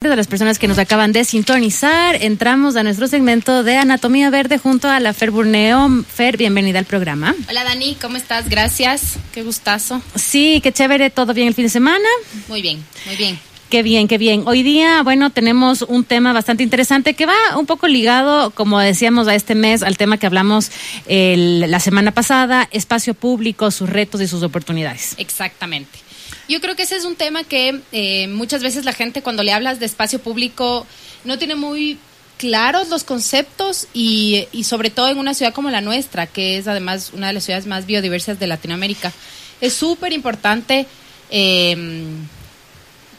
de las personas que nos acaban de sintonizar, entramos a nuestro segmento de Anatomía Verde junto a la Fer Burneo. Fer, bienvenida al programa. Hola Dani, ¿cómo estás? Gracias, qué gustazo. Sí, qué chévere, todo bien el fin de semana. Muy bien, muy bien. Qué bien, qué bien. Hoy día, bueno, tenemos un tema bastante interesante que va un poco ligado, como decíamos, a este mes, al tema que hablamos el, la semana pasada, espacio público, sus retos y sus oportunidades. Exactamente. Yo creo que ese es un tema que eh, muchas veces la gente cuando le hablas de espacio público no tiene muy claros los conceptos y, y, sobre todo en una ciudad como la nuestra, que es además una de las ciudades más biodiversas de Latinoamérica. Es súper importante eh,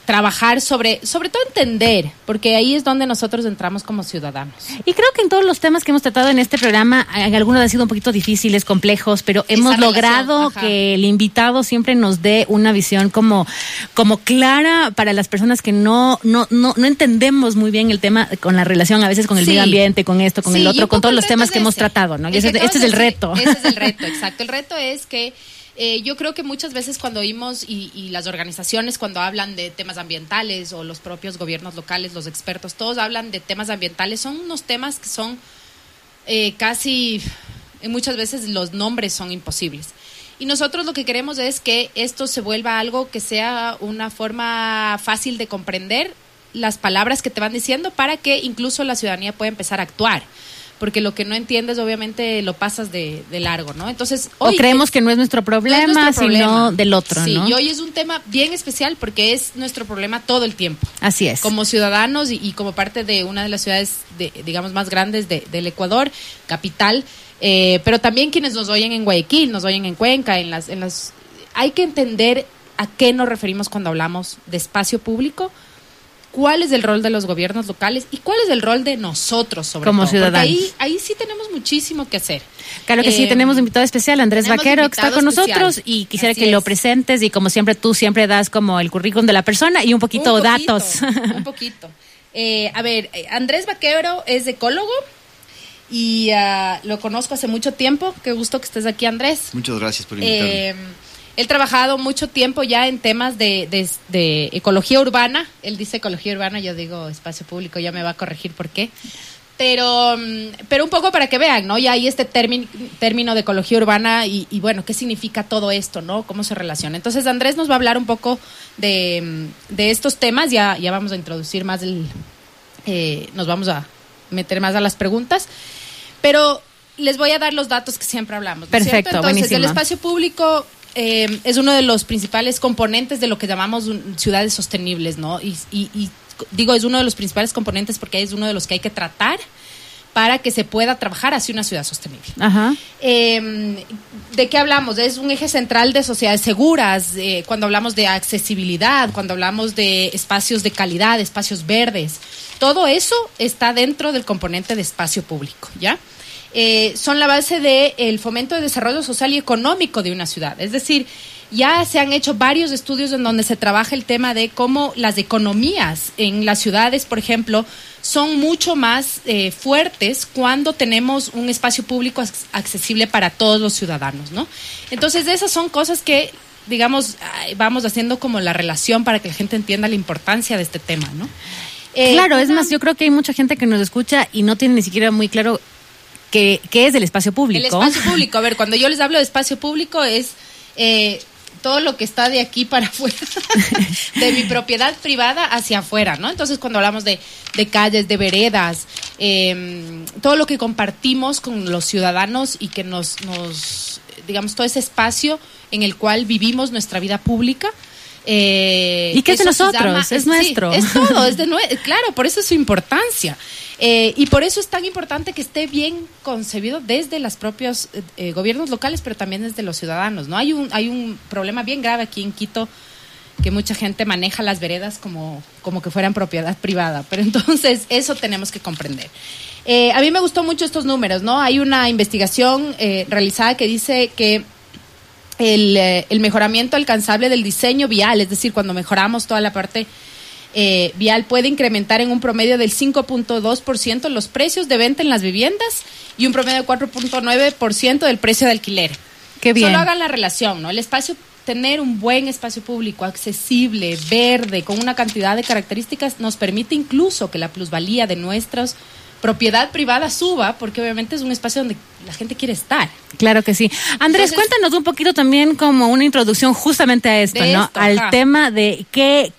trabajar sobre, sobre todo entender, porque ahí es donde nosotros entramos como ciudadanos. Y creo que en todos los temas que hemos tratado en este programa, algunos han sido un poquito difíciles, complejos, pero Esa hemos relación, logrado ajá. que el invitado siempre nos dé una visión como, como clara para las personas que no, no, no, no entendemos muy bien el tema con la relación a veces con el sí. medio ambiente, con esto, con sí, el otro, con todos los temas que hemos tratado, ¿no? Y ese, este es el reto. Ese es el reto, exacto. El reto es que eh, yo creo que muchas veces cuando oímos y, y, las organizaciones cuando hablan de temas ambientales o los propios gobiernos locales, los expertos, todos hablan de temas ambientales, son unos temas que son eh, casi, muchas veces los nombres son imposibles. Y nosotros lo que queremos es que esto se vuelva algo que sea una forma fácil de comprender las palabras que te van diciendo para que incluso la ciudadanía pueda empezar a actuar porque lo que no entiendes obviamente lo pasas de, de largo, ¿no? Entonces, hoy o creemos es, que no es nuestro problema, no es nuestro problema. sino del otro, sí, ¿no? y hoy es un tema bien especial porque es nuestro problema todo el tiempo. Así es. Como ciudadanos y, y como parte de una de las ciudades, de, digamos, más grandes de, del Ecuador, capital, eh, pero también quienes nos oyen en Guayaquil, nos oyen en Cuenca, en las, en las... Hay que entender a qué nos referimos cuando hablamos de espacio público, cuál es el rol de los gobiernos locales y cuál es el rol de nosotros sobre como todo. ciudadanos. Ahí, ahí sí tenemos muchísimo que hacer. Claro que eh, sí, tenemos invitado especial, Andrés Vaquero, que está con especial. nosotros y quisiera Así que es. lo presentes y como siempre tú siempre das como el currículum de la persona y un poquito, un poquito datos. Un poquito. Eh, a ver, Andrés Vaquero es ecólogo y uh, lo conozco hace mucho tiempo. Qué gusto que estés aquí, Andrés. Muchas gracias por invitarme. Eh, Él ha trabajado mucho tiempo ya en temas de, de, de, ecología urbana. Él dice ecología urbana, yo digo espacio público, ya me va a corregir por qué. Pero, mm, pero un poco para que vean, ¿no? Ya hay este término, término de ecología urbana y, y, bueno, ¿qué significa todo esto, ¿no? ¿Cómo se relaciona? Entonces Andrés nos va a hablar un poco de, mm, de estos temas, ya, ya vamos a introducir más el... Eh, nos vamos a meter más a las preguntas, pero les voy a dar los datos que siempre hablamos. Perfecto, ¿cierto? Entonces, buenísimo. el espacio público eh, es uno de los principales componentes de lo que llamamos un, ciudades sostenibles, ¿no? Y, y, y, digo, es uno de los principales componentes porque es uno de los que hay que tratar para que se pueda trabajar hacia una ciudad sostenible. Ajá. Eh, ¿De qué hablamos? Es un eje central de sociedades seguras, eh, cuando hablamos de accesibilidad, cuando hablamos de espacios de calidad, espacios verdes. Todo eso está dentro del componente de espacio público, ¿ya? Eh, son la base del de fomento de desarrollo social y económico de una ciudad. Es decir, ya se han hecho varios estudios en donde se trabaja el tema de cómo las economías en las ciudades, por ejemplo, son mucho más eh, fuertes cuando tenemos un espacio público accesible para todos los ciudadanos, ¿no? Entonces, esas son cosas que digamos, vamos haciendo como la relación para que la gente entienda la importancia de este tema, ¿no? Eh, claro, es más, yo creo que hay mucha gente que nos escucha y no tiene ni siquiera muy claro que, que, es del espacio público. El espacio público, a ver, cuando yo les hablo de espacio público es eh, todo lo que está de aquí para afuera, de mi propiedad privada hacia afuera, ¿no? Entonces, cuando hablamos de, de calles, de veredas, eh, todo lo que compartimos con los ciudadanos y que nos, nos, digamos, todo ese espacio en el cual vivimos nuestra vida pública. Eh, ¿Y qué es de nosotros? Llama, es, es, nuestro. Sí, es todo, es de claro, por eso es su importancia. Eh, y por eso es tan importante que esté bien concebido desde los propios eh, gobiernos locales, pero también desde los ciudadanos. ¿no? Hay, un, hay un problema bien grave aquí en Quito que mucha gente maneja las veredas como, como que fueran propiedad privada, pero entonces eso tenemos que comprender. Eh, a mí me gustó mucho estos números, ¿no? Hay una investigación eh, realizada que dice que eh, el, mejoramiento alcanzable del diseño vial, es decir, cuando mejoramos toda la parte eh, vial, puede incrementar en un promedio del 5.2% los precios de venta en las viviendas y un promedio de 4.9% del precio de alquiler. Qué bien. Solo hagan la relación, ¿no? El espacio tener un buen espacio público, accesible, verde, con una cantidad de características, nos permite incluso que la plusvalía de nuestras propiedad privada suba, porque obviamente es un espacio donde la gente quiere estar. Claro que sí. Andrés, cuéntanos un poquito también como una introducción justamente a esto, ¿no? Al tema de qué,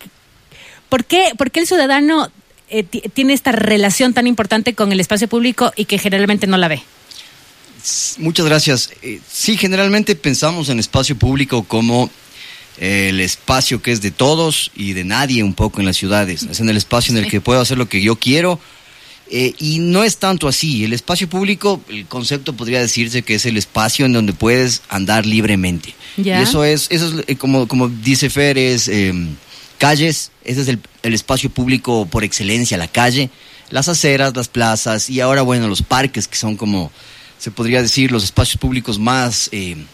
por qué, por qué el ciudadano eh, tiene esta relación tan importante con el espacio público y que generalmente no la ve. Muchas gracias. Eh, sí, generalmente pensamos en espacio público como eh, el espacio que es de todos y de nadie un poco en las ciudades. Es en el espacio en el que puedo hacer lo que yo quiero eh, y no es tanto así. El espacio público, el concepto podría decirse que es el espacio en donde puedes andar libremente. Y eso es, eso es como, como dice Fer, es em, calles, ese es el, el, espacio público por excelencia, la calle, las aceras, las plazas y ahora, bueno, los parques, que son como, se podría decir, los espacios públicos más... Em,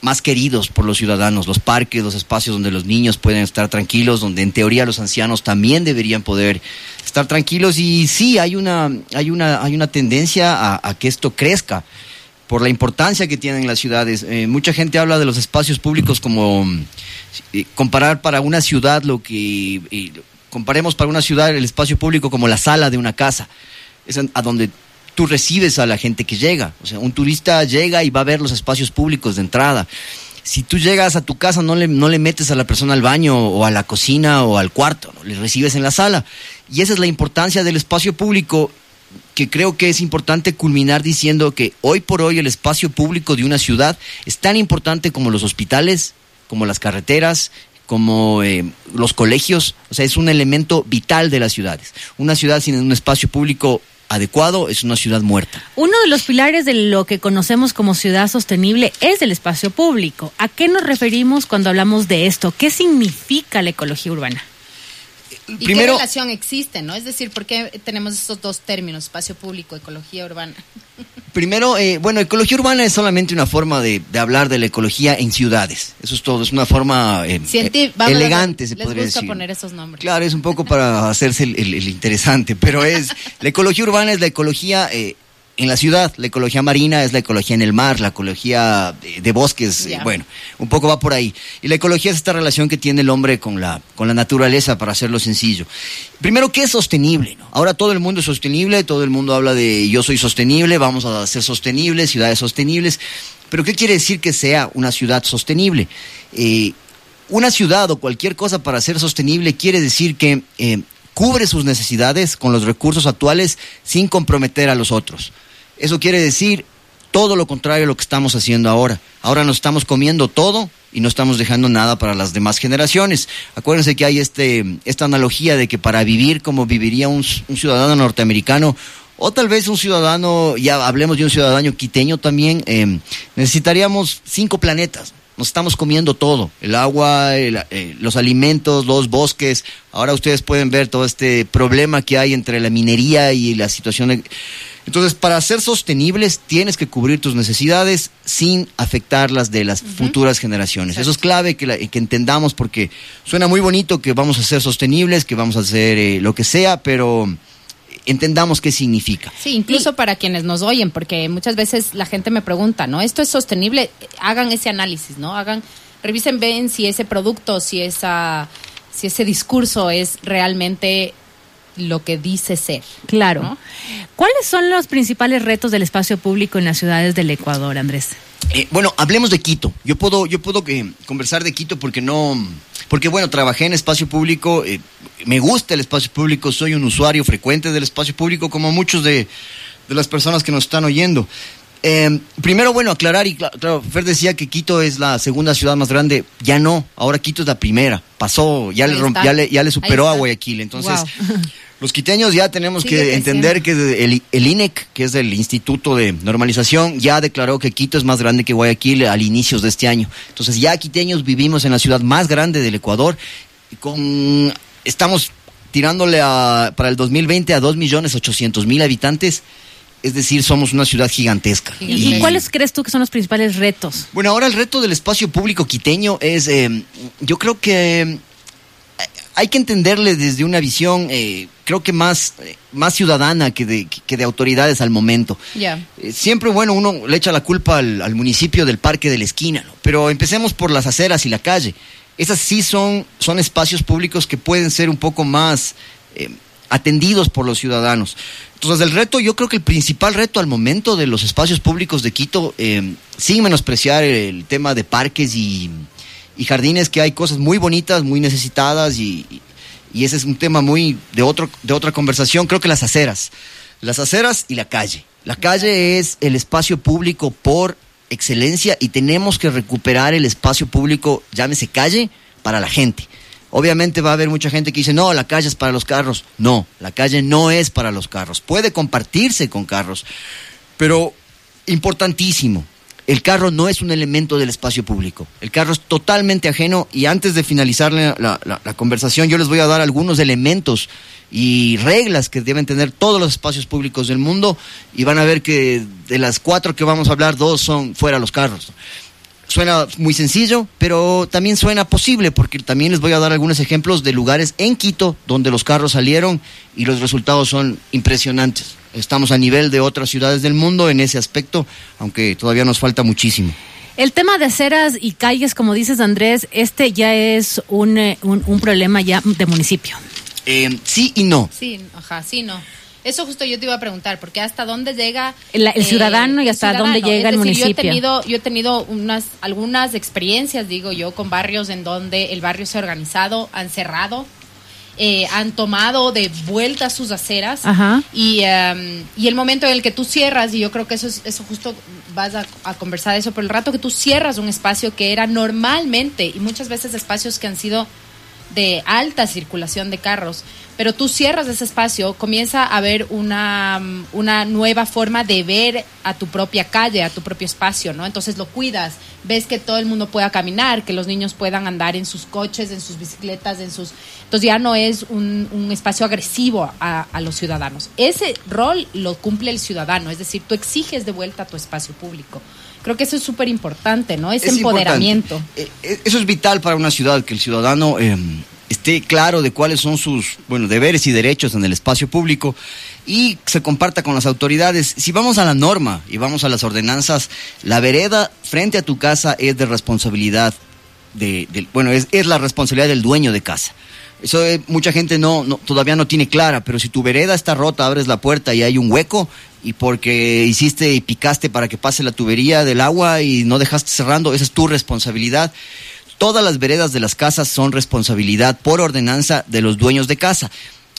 más queridos por los ciudadanos, los parques, los espacios donde los niños pueden estar tranquilos, donde en teoría los ancianos también deberían poder estar tranquilos y sí hay una hay una hay una tendencia a, que esto crezca por la importancia que tienen las ciudades. Eh, mucha gente habla de los espacios públicos como eh, comparar para una ciudad lo que comparemos para una ciudad el espacio público como la sala de una casa, es a donde tú recibes a la gente que llega. O sea, un turista llega y va a ver los espacios públicos de entrada. Si tú llegas a tu casa, no le, no le metes a la persona al baño o a la cocina o al cuarto, le recibes en la sala. Y esa es la importancia del espacio público que creo que es importante culminar diciendo que hoy por hoy el espacio público de una ciudad es tan importante como los hospitales, como las carreteras, como eh, los colegios, o sea, es un elemento vital de las ciudades. Una ciudad sin un espacio público adecuado, es una ciudad muerta. Uno de los pilares de lo que conocemos como ciudad sostenible es el espacio público. ¿A qué nos referimos cuando hablamos de esto? ¿Qué significa la ecología urbana? ¿Y qué relación existe, no? Es decir, ¿por qué tenemos estos dos términos, espacio público, ecología urbana? Primero, eh, bueno, ecología urbana es solamente una forma de, hablar de la ecología en ciudades. Eso es todo, es una forma eh, eh, elegante, se podría gusta poner esos nombres. Claro, es un poco para hacerse el, interesante, pero es, la ecología urbana es la ecología en la ciudad, la ecología marina es la ecología en el mar, la ecología de, bosques, eh, bueno, un poco va por ahí. Y la ecología es esta relación que tiene el hombre con la, con la naturaleza, para hacerlo sencillo. Primero, ¿qué es sostenible? Ahora todo el mundo es sostenible, todo el mundo habla de yo soy sostenible, vamos a ser sostenibles, ciudades sostenibles. Pero ¿qué quiere decir que sea una ciudad sostenible? Eh, una ciudad o cualquier cosa para ser sostenible quiere decir que eh, cubre sus necesidades con los recursos actuales sin comprometer a los otros. Eso quiere decir todo lo contrario a lo que estamos haciendo ahora. Ahora nos estamos comiendo todo y no estamos dejando nada para las demás generaciones. Acuérdense que hay este, esta analogía de que para vivir como viviría un, ciudadano norteamericano, o tal vez un ciudadano, ya hablemos de un ciudadano quiteño también, eh, necesitaríamos cinco planetas nos estamos comiendo todo, el agua, eh, los alimentos, los bosques. Ahora ustedes pueden ver todo este problema que hay entre la minería y la situación. Entonces, para ser sostenibles, tienes que cubrir tus necesidades sin afectar las de las futuras generaciones. Eso es clave que, que, entendamos porque suena muy bonito que vamos a ser sostenibles, que vamos a hacer eh, lo que sea, pero entendamos qué significa. Sí, incluso para quienes nos oyen, porque muchas veces la gente me pregunta, ¿no? ¿Esto es sostenible? Hagan ese análisis, ¿no? Hagan, revisen, ven si ese producto, si esa, si ese discurso es realmente lo que dice ser. Claro. ¿Cuáles son los principales retos del espacio público en las ciudades del Ecuador, Andrés? Eh, bueno, hablemos de Quito. Yo puedo, yo puedo eh, conversar de Quito porque no, porque bueno, trabajé en espacio público, eh, me gusta el espacio público, soy un usuario frecuente del espacio público, como muchos de, las personas que nos están oyendo. Primero, bueno, aclarar, y claro, Fer decía que Quito es la segunda ciudad más grande, ya no, ahora Quito es la primera, pasó, ya, le, ya le, ya le, superó a Guayaquil, entonces... Los quiteños ya tenemos que entender que el, el, INEC, que es el Instituto de Normalización, ya declaró que Quito es más grande que Guayaquil al inicios de este año. Entonces ya quiteños vivimos en la ciudad más grande del Ecuador. Con, estamos tirándole para el 2020 a 2.800.000 habitantes. Es decir, somos una ciudad gigantesca. ¿Y, cuáles crees tú que son los principales retos? Bueno, ahora el reto del espacio público quiteño es, eh, yo creo que hay que entenderle desde una visión, eh, creo que más, más ciudadana que de, que de autoridades al momento. Ya. Eh, siempre, bueno, uno le echa la culpa al, municipio del parque de la esquina, ¿no? pero empecemos por las aceras y la calle. Esas sí son, son espacios públicos que pueden ser un poco más eh, atendidos por los ciudadanos. Entonces, el reto, yo creo que el principal reto al momento de los espacios públicos de Quito, sin menospreciar el tema de parques y, y jardines que hay cosas muy bonitas, muy necesitadas y, y, ese es un tema muy de, otro, de otra conversación, creo que las aceras. Las aceras y la calle. La calle es el espacio público por excelencia y tenemos que recuperar el espacio público, llámese calle, para la gente. Obviamente va a haber mucha gente que dice, no, la calle es para los carros. No, la calle no es para los carros. Puede compartirse con carros, pero importantísimo, el carro no es un elemento del espacio público. El carro es totalmente ajeno y antes de finalizar la, conversación yo les voy a dar algunos elementos y reglas que deben tener todos los espacios públicos del mundo y van a ver que de las cuatro que vamos a hablar, dos son fuera los carros. Suena muy sencillo, pero también suena posible porque también les voy a dar algunos ejemplos de lugares en Quito donde los carros salieron y los resultados son impresionantes. Estamos a nivel de otras ciudades del mundo en ese aspecto, aunque todavía nos falta muchísimo. El tema de aceras y calles, como dices Andrés, este ya es un, eh, un, problema ya de municipio. Eh, sí y no. Sí, ajá, sí, no. Eso justo yo te iba a preguntar, porque hasta dónde llega el, eh, ciudadano y hasta dónde llega el municipio. Yo he tenido, yo he tenido unas, algunas experiencias, digo yo, con barrios en donde el barrio se ha organizado, han cerrado eh, han tomado de vuelta sus aceras y, em, y, el momento en el que tú cierras, y yo creo que eso, es, eso justo vas a, a, conversar eso, pero el rato que tú cierras un espacio que era normalmente, y muchas veces espacios que han sido de alta circulación de carros, pero tú cierras ese espacio, comienza a haber una, una nueva forma de ver a tu propia calle, a tu propio espacio, ¿no? Entonces lo cuidas, ves que todo el mundo pueda caminar, que los niños puedan andar en sus coches, en sus bicicletas, en sus... Entonces ya no es un, un espacio agresivo a, a, los ciudadanos. Ese rol lo cumple el ciudadano, es decir, tú exiges de vuelta tu espacio público. Creo que eso es súper importante, ¿no? Ese empoderamiento. Eh, eh, eso es vital para una ciudad, que el ciudadano em, esté claro de cuáles son sus bueno, deberes y derechos en el espacio público y se comparta con las autoridades. Si vamos a la norma y vamos a las ordenanzas, la vereda frente a tu casa es de responsabilidad de, bueno, es, es la responsabilidad del dueño de casa. Eso eh, mucha gente no, no, todavía no tiene clara, pero si tu vereda está rota, abres la puerta y hay un hueco, y porque hiciste y picaste para que pase la tubería del agua y no dejaste cerrando, esa es tu responsabilidad. Todas las veredas de las casas son responsabilidad por ordenanza de los dueños de casa,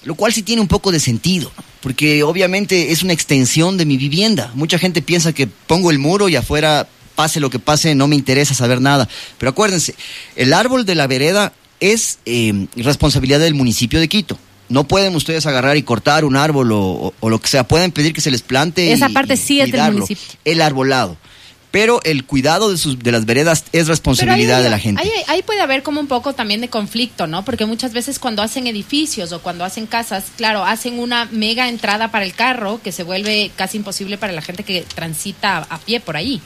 lo cual sí tiene un poco de sentido, porque obviamente es una extensión de mi vivienda. Mucha gente piensa que pongo el muro y afuera pase lo que pase, no me interesa saber nada. Pero acuérdense, el árbol de la vereda es eh, responsabilidad del municipio de Quito no pueden ustedes agarrar y cortar un árbol o, lo que sea. Pueden pedir que se les plante. Esa parte sí es del municipio. El arbolado. Pero el cuidado de, sus, de las veredas es responsabilidad de la gente. Ahí, puede haber como un poco también de conflicto, ¿no? Porque muchas veces cuando hacen edificios o cuando hacen casas, claro, hacen una mega entrada para el carro que se vuelve casi imposible para la gente que transita a pie por ahí.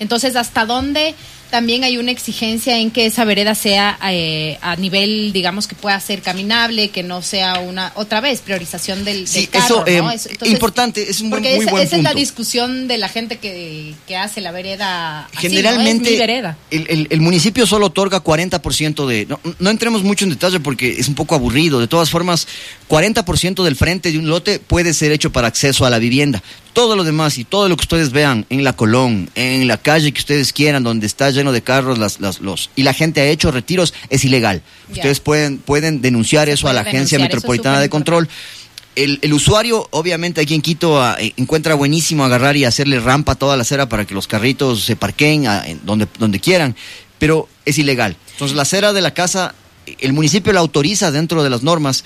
Entonces, ¿hasta dónde también hay una exigencia en que esa vereda sea eh, a nivel, digamos, que pueda ser caminable, que no sea una, otra vez, priorización del, sí, carro, ¿no? Eh, importante, es un buen, muy buen esa es la discusión de la gente que, que hace la vereda. Generalmente, ¿no? vereda. El, el, municipio solo otorga 40% de... No, no entremos mucho en detalle porque es un poco aburrido. De todas formas, 40% del frente de un lote puede ser hecho para acceso a la vivienda todo lo demás y todo lo que ustedes vean en la Colón, en la calle que ustedes quieran, donde está lleno de carros las, las, los, y la gente ha hecho retiros, es ilegal. Ustedes pueden, pueden denunciar eso a la Agencia Metropolitana de Control. El, el, usuario, obviamente, aquí en Quito ah, eh, encuentra buenísimo agarrar y hacerle rampa a toda la acera para que los carritos se parquen ah, donde, donde quieran, pero es ilegal. Entonces, la acera de la casa, el municipio la autoriza dentro de las normas,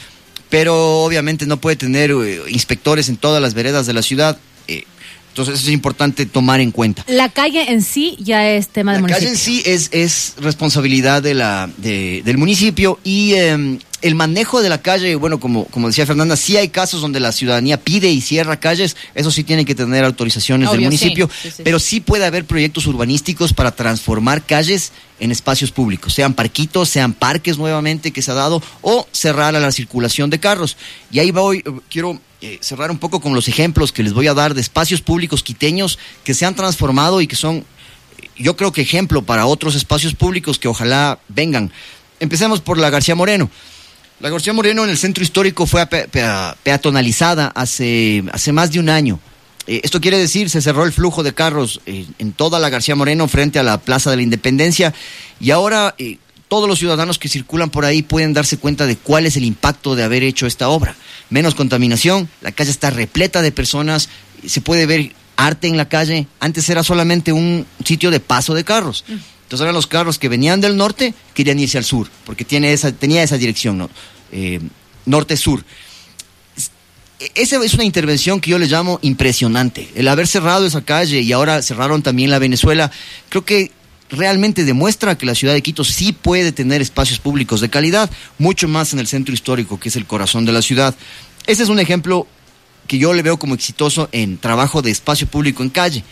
pero obviamente no puede tener eh, inspectores en todas las veredas de la ciudad eh, entonces es importante tomar en cuenta. La calle en sí ya es tema del municipio. La calle en sí es, es responsabilidad de la, del municipio y em, el manejo de la calle, bueno, como, como decía Fernanda, sí hay casos donde la ciudadanía pide y cierra calles, eso sí tiene que tener autorizaciones del municipio, pero sí puede haber proyectos urbanísticos para transformar calles en espacios públicos, sean parquitos, sean parques nuevamente que se ha dado, o cerrar a la circulación de carros. Y ahí voy, quiero eh, cerrar un poco con los ejemplos que les voy a dar de espacios públicos quiteños que se han transformado y que son, yo creo que ejemplo para otros espacios públicos que ojalá vengan. Empecemos por la García Moreno. La García Moreno en el centro histórico fue peatonalizada hace, hace más de un año. Eh, esto quiere decir, se cerró el flujo de carros eh, en toda la García Moreno frente a la Plaza de la Independencia y ahora eh, todos los ciudadanos que circulan por ahí pueden darse cuenta de cuál es el impacto de haber hecho esta obra. Menos contaminación, la calle está repleta de personas, se puede ver arte en la calle. Antes era solamente un sitio de paso de carros. Mm. Entonces ahora los carros que venían del norte querían irse al sur, porque tiene esa, tenía esa dirección, ¿no? Eh, norte-sur. Esa es una intervención que yo le llamo impresionante. El haber cerrado esa calle y ahora cerraron también la Venezuela, creo que realmente demuestra que la ciudad de Quito sí puede tener espacios públicos de calidad, mucho más en el centro histórico, que es el corazón de la ciudad. Ese es un ejemplo que yo le veo como exitoso en trabajo de espacio público en calle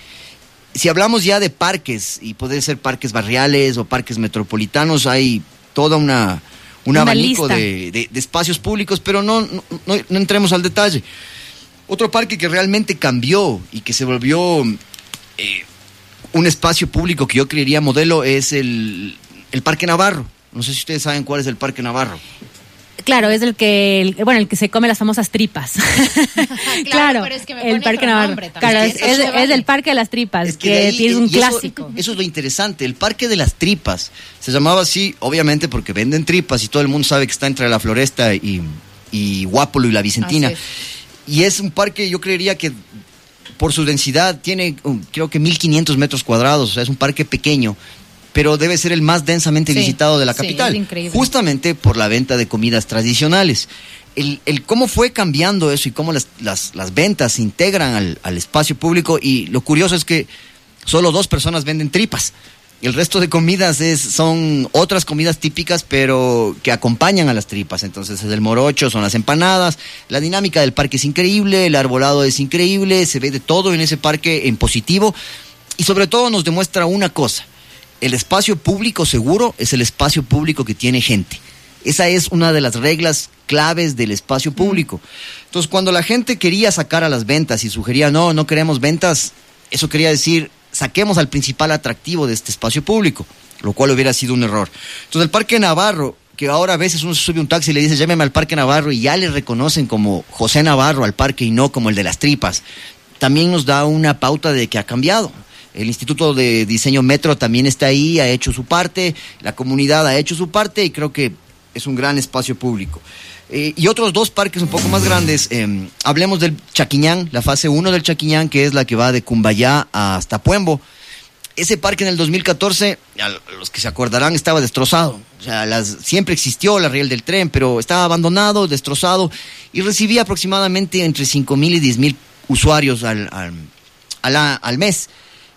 si hablamos ya de parques, y pueden ser parques barriales o parques metropolitanos, hay toda una, un abanico de, espacios públicos, pero no, no, entremos al detalle. Otro parque que realmente cambió y que se volvió eh, un espacio público que yo creería modelo es el, el Parque Navarro. No sé si ustedes saben cuál es el Parque Navarro. Claro, es el que, el, bueno, el que se come las famosas tripas. claro, pero es que me el Parque Navarro. Claro, es, es, el Parque de las Tripas, que, tiene un clásico. Eso, es lo interesante, el Parque de las Tripas. Se llamaba así, obviamente, porque venden tripas y todo el mundo sabe que está entre la Floresta y, y Guápolo y la Vicentina. Y es un parque, yo creería que por su densidad tiene, um, creo que 1500 metros cuadrados, o sea, es un parque pequeño pero debe ser el más densamente visitado de la capital, justamente por la venta de comidas tradicionales. El, el, cómo fue cambiando eso y cómo las, las, las ventas se integran al, al, espacio público y lo curioso es que solo dos personas venden tripas. El resto de comidas es, son otras comidas típicas, pero que acompañan a las tripas. Entonces es el morocho, son las empanadas. La dinámica del parque es increíble, el arbolado es increíble, se ve de todo en ese parque en positivo. Y sobre todo nos demuestra una cosa, el espacio público seguro es el espacio público que tiene gente. Esa es una de las reglas claves del espacio público. Entonces, cuando la gente quería sacar a las ventas y sugería, no, no queremos ventas, eso quería decir, saquemos al principal atractivo de este espacio público, lo cual hubiera sido un error. Entonces, el Parque Navarro, que ahora a veces uno se sube un taxi y le dice, llámeme al Parque Navarro, y ya le reconocen como José Navarro al parque y no como el de las tripas, también nos da una pauta de que ha cambiado. El Instituto de Diseño Metro también está ahí, ha hecho su parte, la comunidad ha hecho su parte y creo que es un gran espacio público. Eh, y otros dos parques un poco más grandes, em, hablemos del Chaquiñán, la fase 1 del Chaquiñán, que es la que va de Cumbayá hasta Puembo. Ese parque en el 2014, a los que se acordarán, estaba destrozado. O sea, las, siempre existió la riel del tren, pero estaba abandonado, destrozado, y recibía aproximadamente entre 5 mil y 10 mil usuarios al, al, al mes.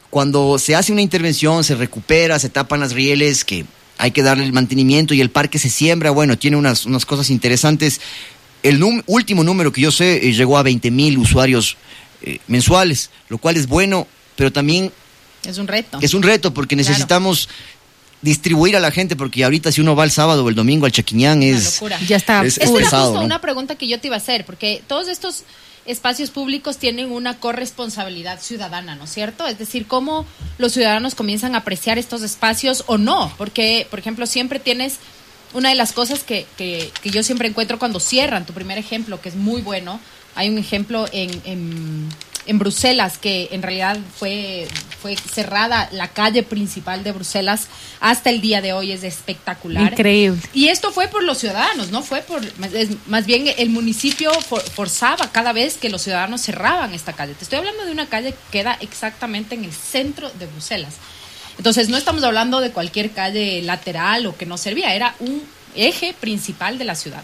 Cuando se hace una intervención, se recupera, se tapan las rieles, que hay que darle el mantenimiento y el parque se siembra, bueno, tiene unas, unas cosas interesantes. El último número que yo sé eh, llegó a 20 mil usuarios eh, mensuales, lo cual es bueno, pero también... Es un reto. Es un reto porque necesitamos distribuir a la gente, porque ahorita si uno va el sábado o el domingo al Chaquiñán es... Ya está. Es, una pregunta que yo te iba a hacer, porque todos estos espacios públicos tienen una corresponsabilidad ciudadana, ¿no es cierto? Es decir, cómo los ciudadanos comienzan a apreciar estos espacios o no, porque, por ejemplo, siempre tienes una de las cosas que, que, que yo siempre encuentro cuando cierran, tu primer ejemplo, que es muy bueno, hay un ejemplo en, en en Bruselas, que en realidad fue, fue cerrada la calle principal de Bruselas hasta el día de hoy, es espectacular. Increíble. Y esto fue por los ciudadanos, no fue por, más bien el municipio forzaba cada vez que los ciudadanos cerraban esta calle. Te estoy hablando de una calle que queda exactamente en el centro de Bruselas. Entonces no estamos hablando de cualquier calle lateral o que no servía, era un eje principal de la ciudad.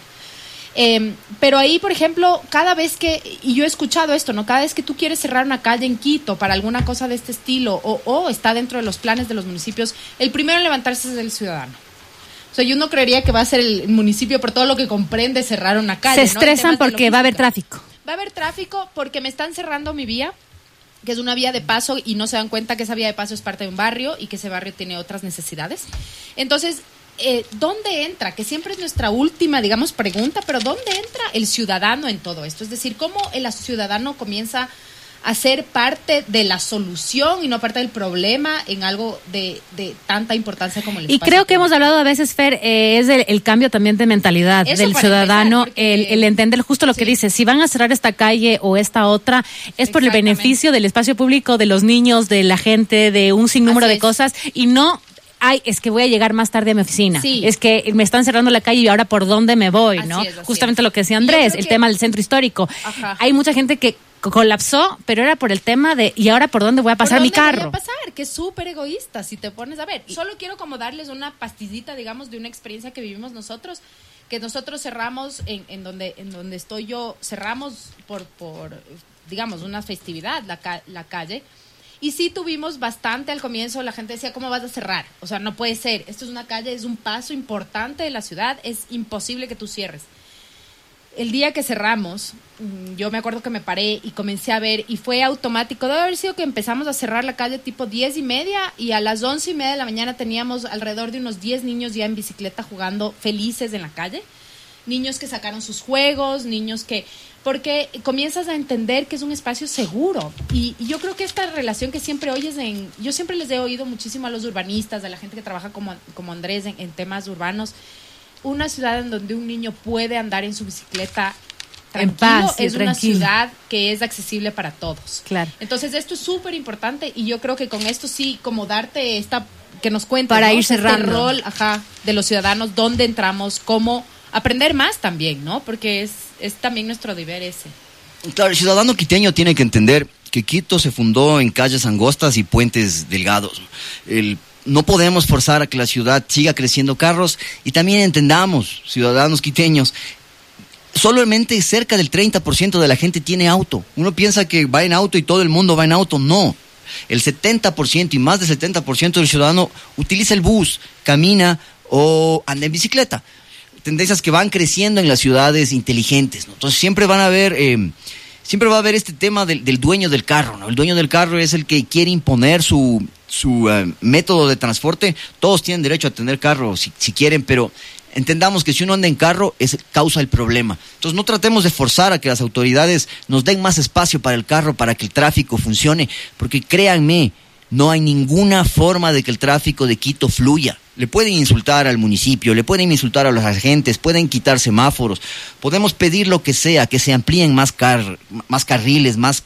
Em, pero ahí, por ejemplo, cada vez que, y yo he escuchado esto, ¿no? Cada vez que tú quieres cerrar una calle en Quito para alguna cosa de este estilo o, o está dentro de los planes de los municipios, el primero en levantarse es el ciudadano. sea, yo no creería que va a ser el municipio por todo lo que comprende cerrar una calle. Se estresan porque va a haber tráfico. Va a haber tráfico porque me están cerrando mi vía que es una vía de paso y no se dan cuenta que esa vía de paso es parte de un barrio y que ese barrio tiene otras necesidades. Entonces, eh, ¿dónde entra? Que siempre es nuestra última, digamos, pregunta, pero ¿dónde entra el ciudadano en todo esto? Es decir, ¿cómo el ciudadano comienza a ser parte de la solución y no parte del problema en algo de, tanta importancia como el Y creo que hemos hablado a veces, Fer, eh, es el, cambio también de mentalidad del ciudadano, el, entender justo lo que dice, si van a cerrar esta calle o esta otra, es por el beneficio del espacio público, de los niños, de la gente, de un sinnúmero de cosas, y no ay, es que voy a llegar más tarde a mi oficina. Es que me están cerrando la calle y ahora por dónde me voy, ¿no? Justamente lo que decía Andrés, el tema del centro histórico. Hay mucha gente que colapsó, pero era por el tema de ¿y ahora por dónde voy a pasar mi carro? Voy a pasar? Que es súper egoísta si te pones a ver. Solo quiero como darles una pastillita, digamos, de una experiencia que vivimos nosotros, que nosotros cerramos en, en donde en donde estoy yo, cerramos por por digamos una festividad la, la calle y sí tuvimos bastante al comienzo, la gente decía, ¿cómo vas a cerrar? O sea, no puede ser. Esto es una calle, es un paso importante de la ciudad, es imposible que tú cierres. El día que cerramos, mm, yo me acuerdo que me paré y comencé a ver y fue automático. Debe haber sido que empezamos a cerrar la calle tipo diez y media y a las once y media de la mañana teníamos alrededor de unos 10 niños ya en bicicleta jugando felices en la calle. Niños que sacaron sus juegos, niños que porque comienzas a entender que es un espacio seguro. Y, yo creo que esta relación que siempre oyes en, yo siempre les he oído muchísimo a los urbanistas, a la gente que trabaja como, como Andrés en, temas urbanos, una ciudad en donde un niño puede andar en su bicicleta tranquilo, en paz, es una ciudad que es accesible para todos. Claro. Entonces esto es súper importante y yo creo que con esto sí, como darte esta, que nos cuente para ir este cerrando. rol ajá, de los ciudadanos, dónde entramos, cómo aprender más también, ¿no? Porque es, es también nuestro deber ese. El ciudadano quiteño tiene que entender que Quito se fundó en calles angostas y puentes delgados. no podemos forzar a que la ciudad siga creciendo carros y también entendamos, ciudadanos quiteños, solamente cerca del 30% de la gente tiene auto. Uno piensa que va en auto y todo el mundo va en auto. No. El 70% y más del 70% del ciudadano utiliza el bus, camina o anda en bicicleta tendencias que van creciendo en las ciudades inteligentes. Entonces siempre van a haber, eh, siempre va a haber este tema del, dueño del carro. ¿no? El dueño del carro es el que quiere imponer su, su eh, método de transporte. Todos tienen derecho a tener carro si, si quieren, pero entendamos que si uno anda en carro es causa el problema. Entonces no tratemos de forzar a que las autoridades nos den más espacio para el carro, para que el tráfico funcione, porque créanme, no hay ninguna forma de que el tráfico de Quito fluya. Le pueden insultar al municipio, le pueden insultar a los agentes, pueden quitar semáforos, podemos pedir lo que sea, que se amplíen más, más carriles, más,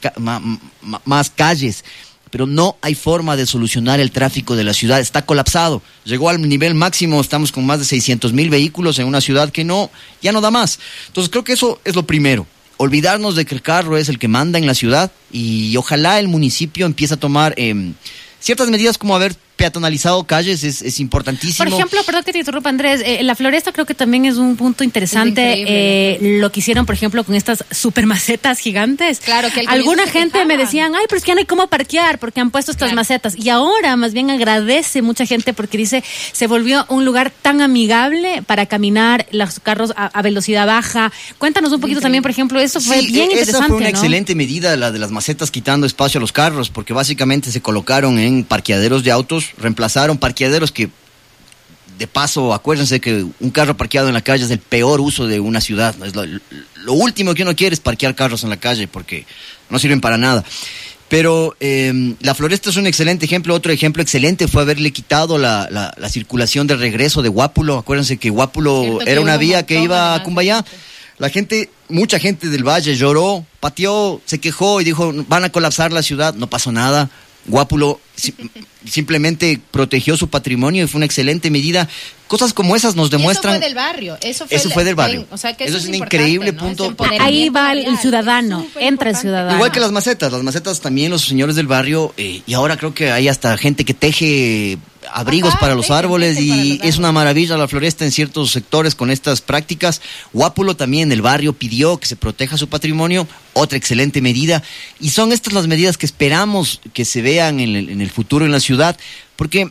más calles, pero no hay forma de solucionar el tráfico de la ciudad. Está colapsado. Llegó al nivel máximo, estamos con más de 600 mil vehículos en una ciudad que no, ya no da más. Entonces creo que eso es lo primero. Olvidarnos de que el carro es el que manda en la ciudad y ojalá el municipio empiece a tomar em, ciertas medidas como haber peatonalizado calles es, es importantísimo. Por ejemplo, perdón que te interrumpa Andrés, eh, la floresta creo que también es un punto interesante. Eh, lo que hicieron, por ejemplo, con estas super macetas gigantes. Claro que alguna gente me decían, ay, pero es que ya no hay cómo parquear porque han puesto estas macetas. Y ahora más bien agradece mucha gente porque dice, se volvió un lugar tan amigable para caminar los carros a, velocidad baja. Cuéntanos un poquito también, por ejemplo, eso fue bien esa interesante. fue una excelente medida, la de las macetas quitando espacio a los carros, porque básicamente se colocaron en parqueaderos de autos reemplazaron parqueaderos que de paso, acuérdense que un carro parqueado en la calle es el peor uso de una ciudad. Es lo, último que uno quiere es parquear carros en la calle porque no sirven para nada. Pero em, la floresta es un excelente ejemplo. Otro ejemplo excelente fue haberle quitado la, la, circulación de regreso de Guápulo. Acuérdense que Guápulo era una vía que iba a Cumbayá. La gente, mucha gente del valle lloró, pateó, se quejó y dijo, van a colapsar la ciudad. No pasó nada. Guápulo simplemente protegió su patrimonio y fue una excelente medida. Cosas como esas nos demuestran. eso fue del barrio. Eso fue, del barrio. eso, es, un increíble punto. Ahí va el, ciudadano, entra el ciudadano. Igual que las macetas. Las macetas también los señores del barrio, eh, y ahora creo que hay hasta gente que teje abrigos para los árboles y es una maravilla la floresta en ciertos sectores con estas prácticas. Guápulo también, el barrio pidió que se proteja su patrimonio, otra excelente medida. Y son estas las medidas que esperamos que se vean en el, en el futuro en la ciudad, porque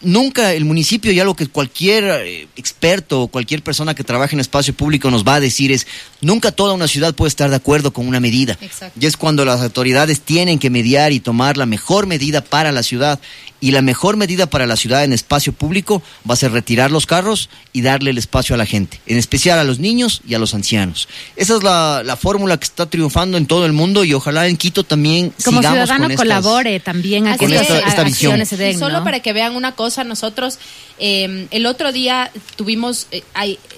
nunca el municipio y algo que cualquier eh, experto o cualquier persona que trabaje en espacio público nos va a decir es, nunca toda una ciudad puede estar de acuerdo con una medida. Y es cuando las autoridades tienen que mediar y tomar la mejor medida para la ciudad. Y la mejor medida para la ciudad en espacio público va a ser retirar los carros y darle el espacio a la gente, en especial a los niños y a los ancianos. Esa es la, fórmula que está triunfando en todo el mundo y ojalá en Quito también Como ciudadano colabore también a con esta, visión. Solo para que vean una cosa, nosotros eh, el otro día tuvimos, eh,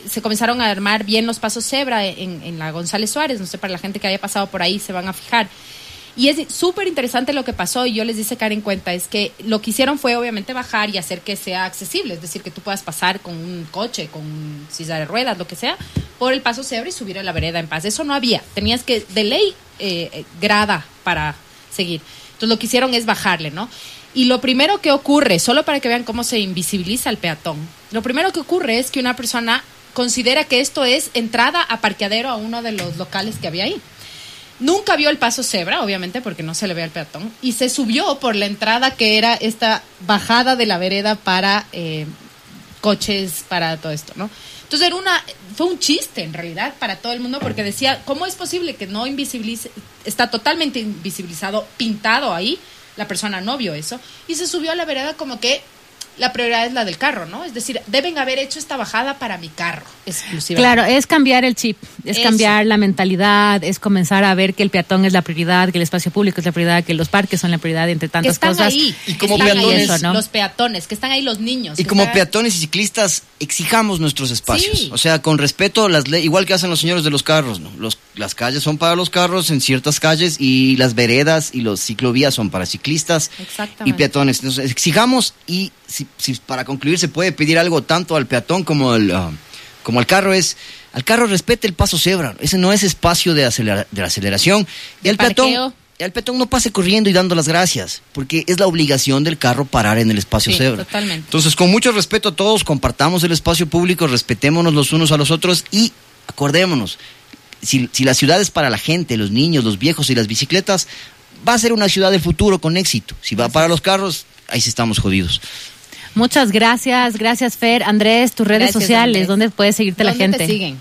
se comenzaron a armar bien los pasos cebra en, en la González Suárez, no sé, para la gente que haya pasado por ahí se van a fijar. Y es súper interesante lo que pasó y yo les dice caer en cuenta, es que lo que hicieron fue obviamente bajar y hacer que sea accesible, es decir, que tú puedas pasar con un coche, con silla de ruedas, lo que sea, por el paso cebra y subir a la vereda en paz. Eso no había, tenías que, de ley, eh, eh, grada para seguir. Entonces lo que hicieron es bajarle, ¿no? Y lo primero que ocurre, solo para que vean cómo se invisibiliza el peatón, lo primero que ocurre es que una persona considera que esto es entrada a parqueadero a uno de los locales que había ahí. Nunca vio el paso cebra, obviamente, porque no se le ve al peatón, y se subió por la entrada que era esta bajada de la vereda para eh, coches, para todo esto, ¿no? Entonces era una, fue un chiste en realidad para todo el mundo porque decía, ¿cómo es posible que no invisibilice, está totalmente invisibilizado, pintado ahí, la persona no vio eso, y se subió a la vereda como que la prioridad es la del carro, ¿no? Es decir, deben haber hecho esta bajada para mi carro exclusivamente. Claro, es cambiar el chip, es cambiar la mentalidad, es comenzar a ver que el peatón es la prioridad, que el espacio público es la prioridad, que los parques son la prioridad, entre tantas que están cosas. Ahí, y como peatones, los peatones, que están ahí los niños. Y como peatones y ciclistas exijamos nuestros espacios, o sea, con respeto las leyes, igual que hacen los señores de los carros, ¿no? Los, las calles son para los carros en ciertas calles y las veredas y los ciclovías son para ciclistas y peatones. Entonces, exijamos y si, para concluir se puede pedir algo tanto al peatón como al, ah, como al carro es, al carro respete el paso cebra, ese no es espacio de, de aceleración. Y al peatón, el peatón no pase corriendo y dando las gracias, porque es la obligación del carro parar en el espacio cebra. Totalmente. Entonces, con mucho respeto a todos, compartamos el espacio público, respetémonos los unos a los otros y acordémonos, si, si la ciudad es para la gente, los niños, los viejos y las bicicletas, va a ser una ciudad del futuro con éxito. Si va para los carros, ahí sí estamos jodidos. Muchas gracias, gracias Fer. Andrés, tus redes sociales, ¿dónde puedes seguirte la gente? te siguen?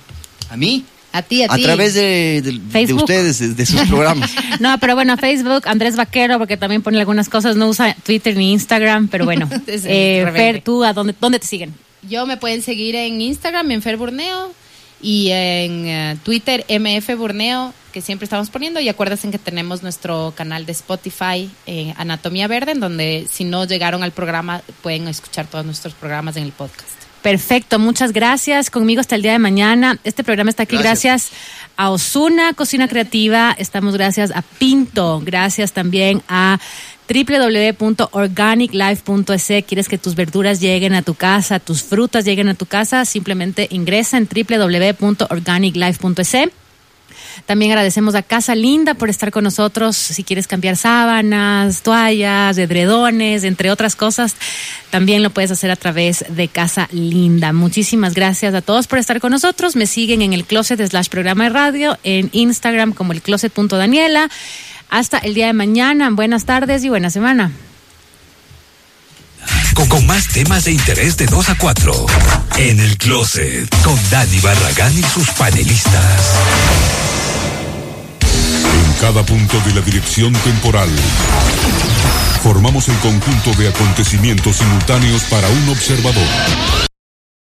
¿A mí? A ti, a, ti. A través de, ustedes, de, sus programas. no, pero bueno, Facebook, Andrés Vaquero, porque también pone algunas cosas, no usa Twitter ni Instagram, pero bueno. eh, Fer, ¿tú a dónde, dónde te siguen? Yo me pueden seguir en Instagram, en Fer Burneo, y en eh, Twitter, MF Burneo, que siempre estamos poniendo. Y acuérdense que tenemos nuestro canal de Spotify, eh, Anatomía Verde, en donde si no llegaron al programa pueden escuchar todos nuestros programas en el podcast. Perfecto, muchas gracias. Conmigo hasta el día de mañana. Este programa está aquí gracias, a Osuna Cocina Creativa. Estamos gracias a Pinto. Gracias también a www.organiclife.es. ¿Quieres que tus verduras lleguen a tu casa, tus frutas lleguen a tu casa? Simplemente ingresa en www.organiclife.es. También agradecemos a Casa Linda por estar con nosotros. Si quieres cambiar sábanas, toallas, edredones, entre otras cosas, también lo puedes hacer a través de Casa Linda. Muchísimas gracias a todos por estar con nosotros. Me siguen en el closet slash programa de radio, en Instagram como el closet.daniela. Hasta el día de mañana. Buenas tardes y buena semana. Con, más temas de interés de 2 a 4. En el closet. Con Dani Barragán y sus panelistas. Cada punto de la dirección temporal. Formamos el conjunto de acontecimientos simultáneos para un observador.